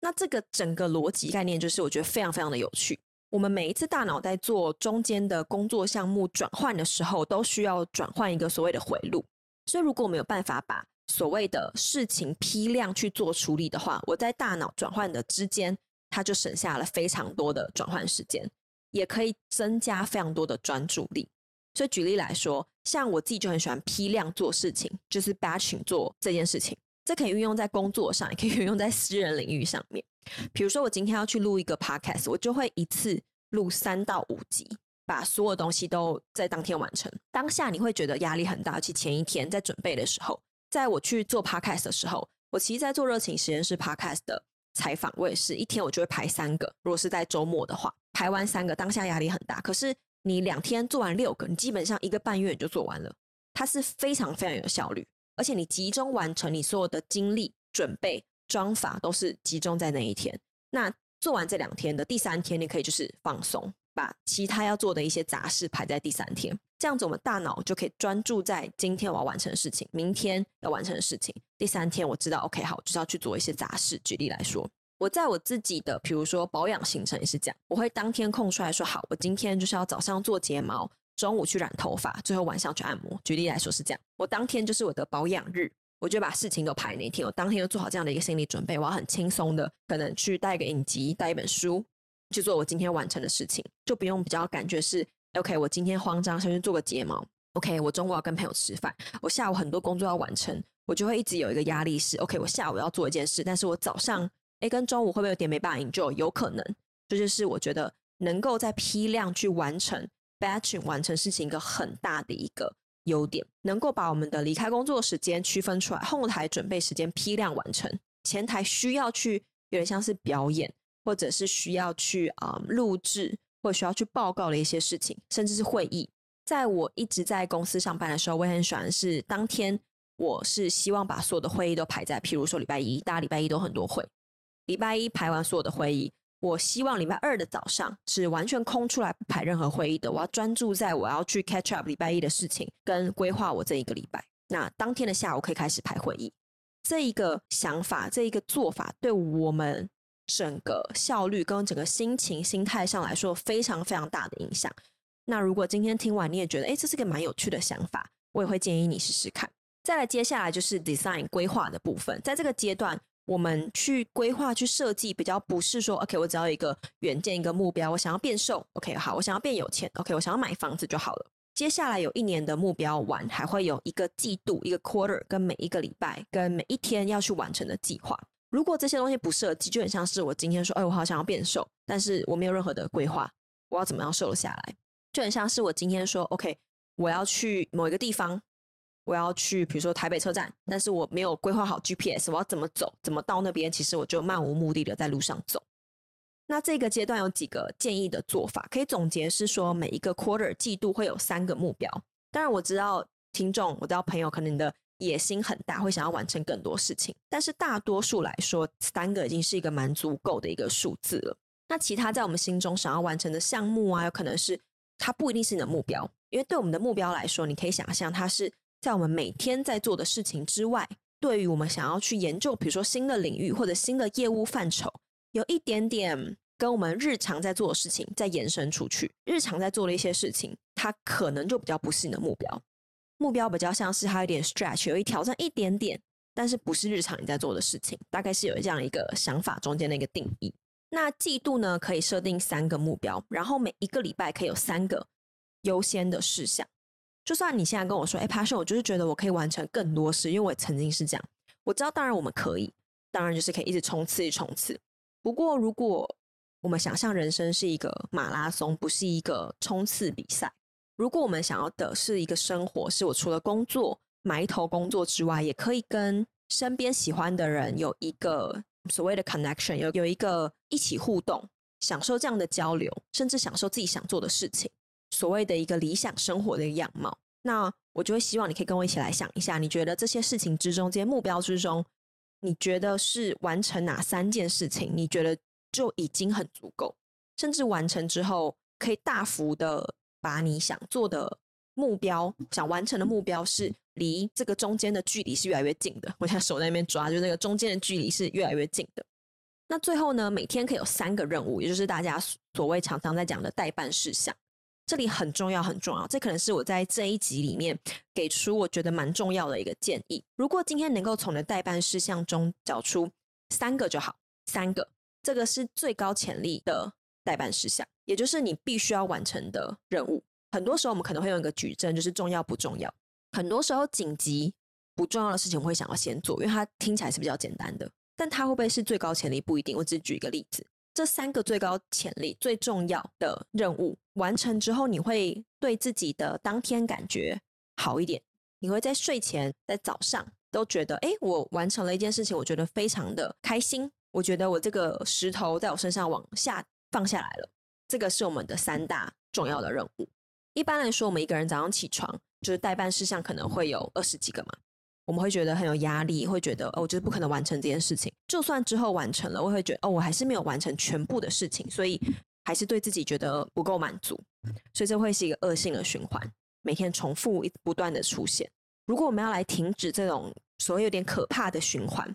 那这个整个逻辑概念就是我觉得非常非常的有趣。我们每一次大脑在做中间的工作项目转换的时候，都需要转换一个所谓的回路。所以如果我们有办法把所谓的事情批量去做处理的话，我在大脑转换的之间。它就省下了非常多的转换时间，也可以增加非常多的专注力。所以举例来说，像我自己就很喜欢批量做事情，就是 batching 做这件事情。这可以运用在工作上，也可以运用在私人领域上面。比如说，我今天要去录一个 podcast，我就会一次录三到五集，把所有东西都在当天完成。当下你会觉得压力很大，而且前一天在准备的时候，在我去做 podcast 的时候，我其实在做热情实验室 podcast 的。采访我也是一天我就会排三个，如果是在周末的话，排完三个当下压力很大。可是你两天做完六个，你基本上一个半月你就做完了，它是非常非常有效率，而且你集中完成你所有的精力准备装法都是集中在那一天。那做完这两天的第三天，你可以就是放松，把其他要做的一些杂事排在第三天。这样子，我们大脑就可以专注在今天我要完成的事情，明天要完成的事情。第三天我知道，OK，好，就是要去做一些杂事。举例来说，我在我自己的，比如说保养行程也是这样，我会当天空出来说，好，我今天就是要早上做睫毛，中午去染头发，最后晚上去按摩。举例来说是这样，我当天就是我的保养日，我就把事情都排那天，我当天就做好这样的一个心理准备，我要很轻松的，可能去带一个影集，带一本书，去做我今天完成的事情，就不用比较感觉是。OK，我今天慌张，先去做个睫毛。OK，我中午要跟朋友吃饭，我下午很多工作要完成，我就会一直有一个压力是，OK，我下午要做一件事，但是我早上，哎，跟中午会不会有点没办法 enjoy？有可能，这就，是我觉得能够在批量去完成 batching 完成事情一个很大的一个优点，能够把我们的离开工作时间区分出来，后台准备时间批量完成，前台需要去有点像是表演，或者是需要去啊、录制。或者需要去报告的一些事情，甚至是会议。在我一直在公司上班的时候，我很喜欢是当天，我是希望把所有的会议都排在，譬如说礼拜一，大家礼拜一都很多会，礼拜一排完所有的会议，我希望礼拜二的早上是完全空出来不排任何会议的，我要专注在我要去 catch up 礼拜一的事情，跟规划我这一个礼拜。那当天的下午可以开始排会议。这一个想法，这一个做法，对我们。整个效率跟整个心情、心态上来说，非常非常大的影响。那如果今天听完你也觉得，哎，这是个蛮有趣的想法，我也会建议你试试看。再来，接下来就是 design 规划的部分。在这个阶段，我们去规划、去设计，比较不是说，OK，我只要一个远见、一个目标，我想要变瘦，OK，好，我想要变有钱，OK，我想要买房子就好了。接下来有一年的目标完，还会有一个季度、一个 quarter，跟每一个礼拜、跟每一天要去完成的计划。如果这些东西不设计，就很像是我今天说，哎，我好想要变瘦，但是我没有任何的规划，我要怎么样瘦下来？就很像是我今天说，OK，我要去某一个地方，我要去，比如说台北车站，但是我没有规划好 GPS，我要怎么走，怎么到那边？其实我就漫无目的的在路上走。那这个阶段有几个建议的做法，可以总结是说，每一个 quarter 季度会有三个目标。当然我知道听众，我知道朋友，可能你的。野心很大，会想要完成更多事情，但是大多数来说，三个已经是一个蛮足够的一个数字了。那其他在我们心中想要完成的项目啊，有可能是它不一定是你的目标，因为对我们的目标来说，你可以想象它是在我们每天在做的事情之外，对于我们想要去研究，比如说新的领域或者新的业务范畴，有一点点跟我们日常在做的事情再延伸出去。日常在做的一些事情，它可能就比较不是你的目标。目标比较像是它有点 stretch，有一挑战一点点，但是不是日常你在做的事情，大概是有这样一个想法中间的一个定义。那季度呢，可以设定三个目标，然后每一个礼拜可以有三个优先的事项。就算你现在跟我说，哎，Passion，我就是觉得我可以完成更多事，因为我曾经是这样。我知道，当然我们可以，当然就是可以一直冲刺一，冲刺。不过，如果我们想象人生是一个马拉松，不是一个冲刺比赛。如果我们想要的是一个生活，是我除了工作埋头工作之外，也可以跟身边喜欢的人有一个。所谓的 connection 有有一个一起互动，享受这样的交流，甚至享受自己想做的事情，所谓的一个理想生活的样貌。那我就会希望你可以跟我一起来想一下，你觉得这些事情之中，这些目标之中，你觉得是完成哪三件事情？你觉得就已经很足够，甚至完成之后可以大幅的把你想做的目标、想完成的目标是。离这个中间的距离是越来越近的。我现在手在那边抓，就那个中间的距离是越来越近的。那最后呢，每天可以有三个任务，也就是大家所谓常常在讲的待办事项。这里很重要，很重要。这可能是我在这一集里面给出我觉得蛮重要的一个建议。如果今天能够从你的待办事项中找出三个就好，三个，这个是最高潜力的待办事项，也就是你必须要完成的任务。很多时候我们可能会用一个矩阵，就是重要不重要。很多时候，紧急不重要的事情，我会想要先做，因为它听起来是比较简单的。但它会不会是最高潜力？不一定。我只举一个例子：这三个最高潜力、最重要的任务完成之后，你会对自己的当天感觉好一点。你会在睡前、在早上都觉得，哎，我完成了一件事情，我觉得非常的开心。我觉得我这个石头在我身上往下放下来了。这个是我们的三大重要的任务。一般来说，我们一个人早上起床。就是待办事项可能会有二十几个嘛，我们会觉得很有压力，会觉得哦，我觉得不可能完成这件事情。就算之后完成了，我会觉得哦，我还是没有完成全部的事情，所以还是对自己觉得不够满足，所以这会是一个恶性的循环，每天重复不断的出现。如果我们要来停止这种所谓有点可怕的循环，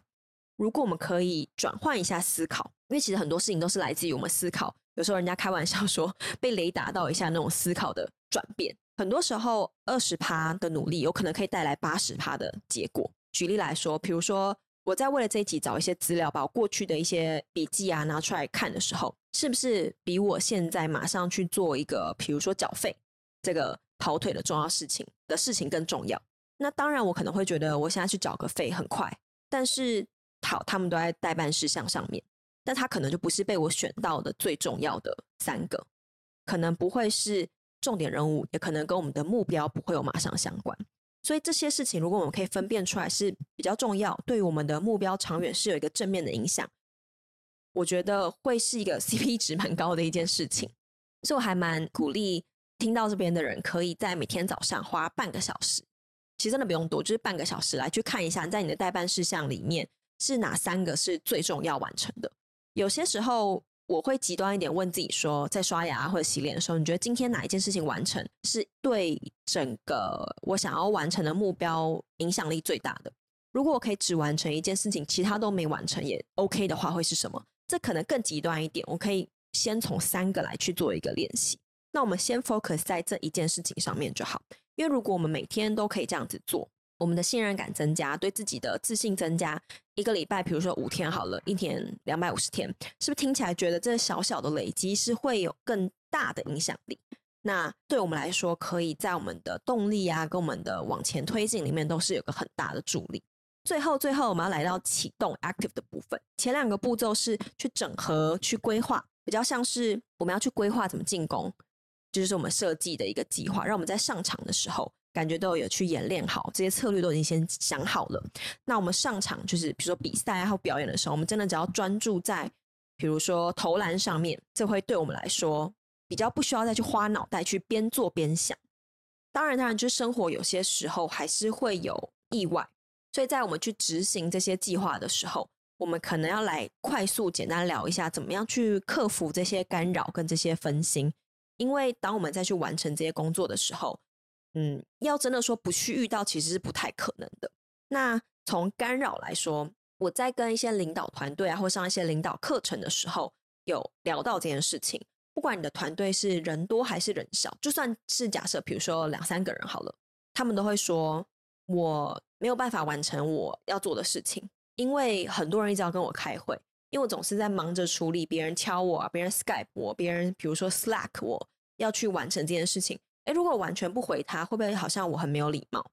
如果我们可以转换一下思考，因为其实很多事情都是来自于我们思考。有时候人家开玩笑说被雷打到一下那种思考的转变。很多时候，二十趴的努力有可能可以带来八十趴的结果。举例来说，比如说我在为了这一集找一些资料，把我过去的一些笔记啊拿出来看的时候，是不是比我现在马上去做一个，比如说缴费这个跑腿的重要事情的事情更重要？那当然，我可能会觉得我现在去缴个费很快，但是好，他们都在待办事项上面，但他可能就不是被我选到的最重要的三个，可能不会是。重点任务也可能跟我们的目标不会有马上相关，所以这些事情如果我们可以分辨出来是比较重要，对于我们的目标长远是有一个正面的影响，我觉得会是一个 CP 值蛮高的一件事情。所以我还蛮鼓励听到这边的人，可以在每天早上花半个小时，其实真的不用多，就是半个小时来去看一下，在你的待办事项里面是哪三个是最重要完成的。有些时候。我会极端一点问自己说，在刷牙或者洗脸的时候，你觉得今天哪一件事情完成是对整个我想要完成的目标影响力最大的？如果我可以只完成一件事情，其他都没完成也 OK 的话，会是什么？这可能更极端一点。我可以先从三个来去做一个练习。那我们先 focus 在这一件事情上面就好，因为如果我们每天都可以这样子做。我们的信任感增加，对自己的自信增加。一个礼拜，比如说五天好了，一天两百五十天，是不是听起来觉得这小小的累积是会有更大的影响力？那对我们来说，可以在我们的动力啊，跟我们的往前推进里面，都是有个很大的助力。最后，最后我们要来到启动 active 的部分。前两个步骤是去整合、去规划，比较像是我们要去规划怎么进攻，就是我们设计的一个计划，让我们在上场的时候。感觉都有去演练好，这些策略都已经先想好了。那我们上场就是，比如说比赛啊，或表演的时候，我们真的只要专注在，比如说投篮上面，这会对我们来说比较不需要再去花脑袋去边做边想。当然，当然，就是生活有些时候还是会有意外，所以在我们去执行这些计划的时候，我们可能要来快速简单聊一下，怎么样去克服这些干扰跟这些分心。因为当我们再去完成这些工作的时候，嗯，要真的说不去遇到，其实是不太可能的。那从干扰来说，我在跟一些领导团队啊，或上一些领导课程的时候，有聊到这件事情。不管你的团队是人多还是人少，就算是假设，比如说两三个人好了，他们都会说我没有办法完成我要做的事情，因为很多人一直要跟我开会，因为我总是在忙着处理别人敲我，别人 Skype 我，别人比如说 Slack 我要去完成这件事情。诶，如果完全不回他，会不会好像我很没有礼貌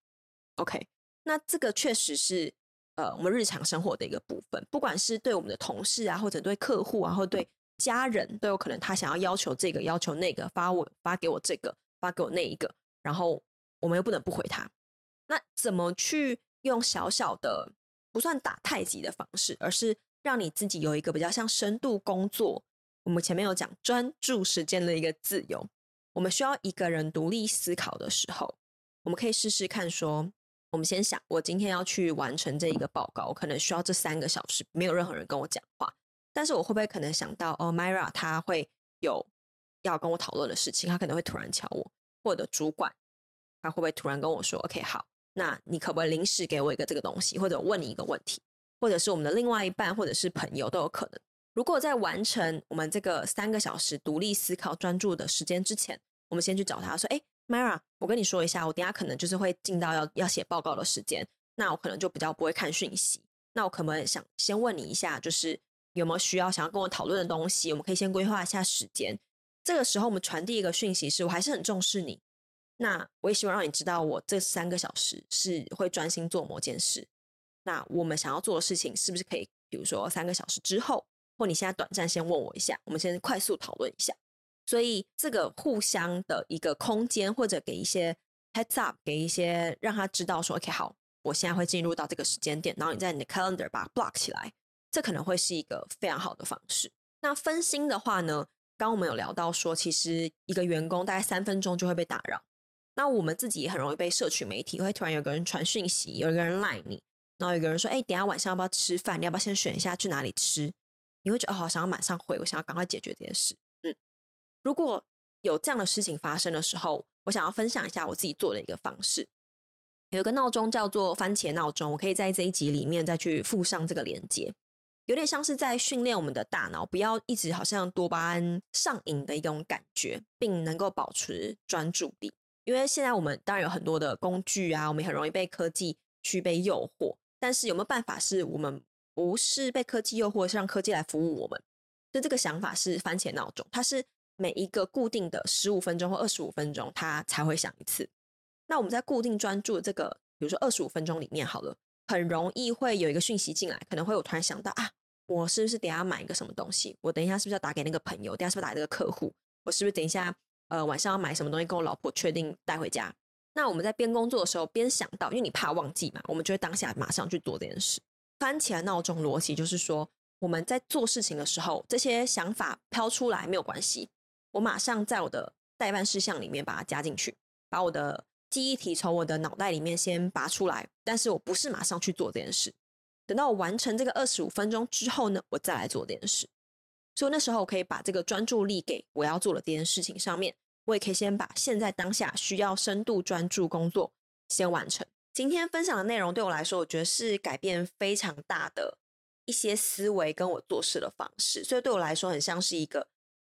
？OK，那这个确实是呃我们日常生活的一个部分，不管是对我们的同事啊，或者对客户啊，或对家人，都有可能他想要要求这个要求那个，发我发给我这个，发给我那一个，然后我们又不能不回他。那怎么去用小小的不算打太极的方式，而是让你自己有一个比较像深度工作？我们前面有讲专注时间的一个自由。我们需要一个人独立思考的时候，我们可以试试看说，我们先想，我今天要去完成这一个报告，我可能需要这三个小时，没有任何人跟我讲话，但是我会不会可能想到，哦，Myra 他会有要跟我讨论的事情，他可能会突然敲我，或者主管他会不会突然跟我说，OK，好，那你可不可以临时给我一个这个东西，或者问你一个问题，或者是我们的另外一半，或者是朋友都有可能。如果在完成我们这个三个小时独立思考专注的时间之前，我们先去找他说：“哎，Mara，我跟你说一下，我等下可能就是会进到要要写报告的时间，那我可能就比较不会看讯息。那我可不可以想先问你一下，就是有没有需要想要跟我讨论的东西？我们可以先规划一下时间。这个时候，我们传递一个讯息是，我还是很重视你。那我也希望让你知道，我这三个小时是会专心做某件事。那我们想要做的事情，是不是可以，比如说三个小时之后？”或你现在短暂先问我一下，我们先快速讨论一下。所以这个互相的一个空间，或者给一些 heads up，给一些让他知道说，OK，好，我现在会进入到这个时间点，然后你在你的 calendar 把它 block 起来，这可能会是一个非常好的方式。那分心的话呢，刚刚我们有聊到说，其实一个员工大概三分钟就会被打扰。那我们自己也很容易被社群媒体会突然有个人传讯息，有一个人赖你，然后有个人说，哎，等下晚上要不要吃饭？你要不要先选一下去哪里吃？你会觉得哦，想要马上回，我想要赶快解决这件事。嗯，如果有这样的事情发生的时候，我想要分享一下我自己做的一个方式。有一个闹钟叫做番茄闹钟，我可以在这一集里面再去附上这个连接，有点像是在训练我们的大脑，不要一直好像多巴胺上瘾的一种感觉，并能够保持专注力。因为现在我们当然有很多的工具啊，我们很容易被科技去被诱惑，但是有没有办法是我们？不是被科技诱惑，是让科技来服务我们。所以这个想法是番茄闹钟，它是每一个固定的十五分钟或二十五分钟，它才会响一次。那我们在固定专注的这个，比如说二十五分钟里面，好了，很容易会有一个讯息进来，可能会有突然想到啊，我是不是等一下买一个什么东西？我等一下是不是要打给那个朋友？等下是不是打给那个客户？我是不是等一下呃晚上要买什么东西，跟我老婆确定带回家？那我们在边工作的时候边想到，因为你怕忘记嘛，我们就会当下马上去做这件事。番茄闹钟逻辑就是说，我们在做事情的时候，这些想法飘出来没有关系，我马上在我的待办事项里面把它加进去，把我的记忆体从我的脑袋里面先拔出来。但是我不是马上去做这件事，等到我完成这个二十五分钟之后呢，我再来做这件事。所以那时候我可以把这个专注力给我要做的这件事情上面，我也可以先把现在当下需要深度专注工作先完成。今天分享的内容对我来说，我觉得是改变非常大的一些思维跟我做事的方式，所以对我来说很像是一个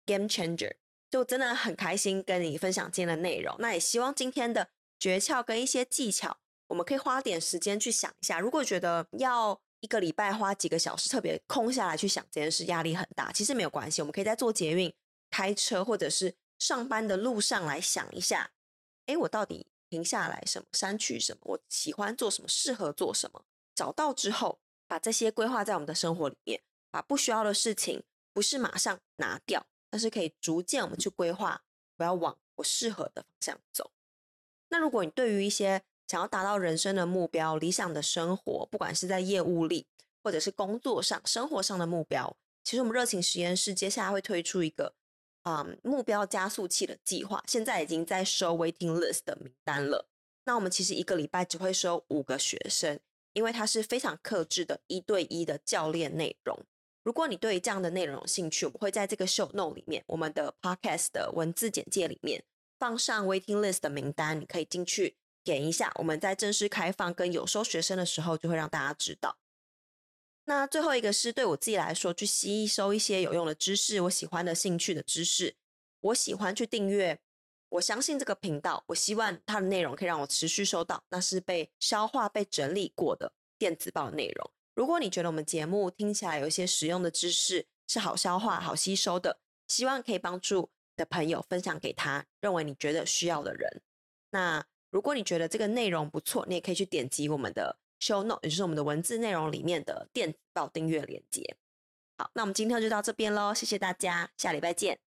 game changer。就真的很开心跟你分享今天的内容。那也希望今天的诀窍跟一些技巧，我们可以花点时间去想一下。如果觉得要一个礼拜花几个小时特别空下来去想这件事，压力很大，其实没有关系。我们可以在做捷运、开车或者是上班的路上来想一下，诶，我到底。停下来，什么删去什么，我喜欢做什么，适合做什么，找到之后，把这些规划在我们的生活里面，把不需要的事情不是马上拿掉，但是可以逐渐我们去规划，我要往我适合的方向走。那如果你对于一些想要达到人生的目标、理想的生活，不管是在业务里或者是工作上、生活上的目标，其实我们热情实验室接下来会推出一个。啊、嗯，目标加速器的计划现在已经在收 waiting list 的名单了。那我们其实一个礼拜只会收五个学生，因为它是非常克制的一对一的教练内容。如果你对这样的内容有兴趣，我们会在这个 show note 里面，我们的 podcast 的文字简介里面放上 waiting list 的名单，你可以进去点一下。我们在正式开放跟有收学生的时候，就会让大家知道。那最后一个是对我自己来说，去吸收一些有用的知识，我喜欢的兴趣的知识。我喜欢去订阅我相信这个频道，我希望它的内容可以让我持续收到，那是被消化、被整理过的电子报内容。如果你觉得我们节目听起来有一些实用的知识，是好消化、好吸收的，希望可以帮助的朋友分享给他，认为你觉得需要的人。那如果你觉得这个内容不错，你也可以去点击我们的 show note，也就是我们的文字内容里面的电子报订阅链接。好，那我们今天就到这边喽，谢谢大家，下礼拜见。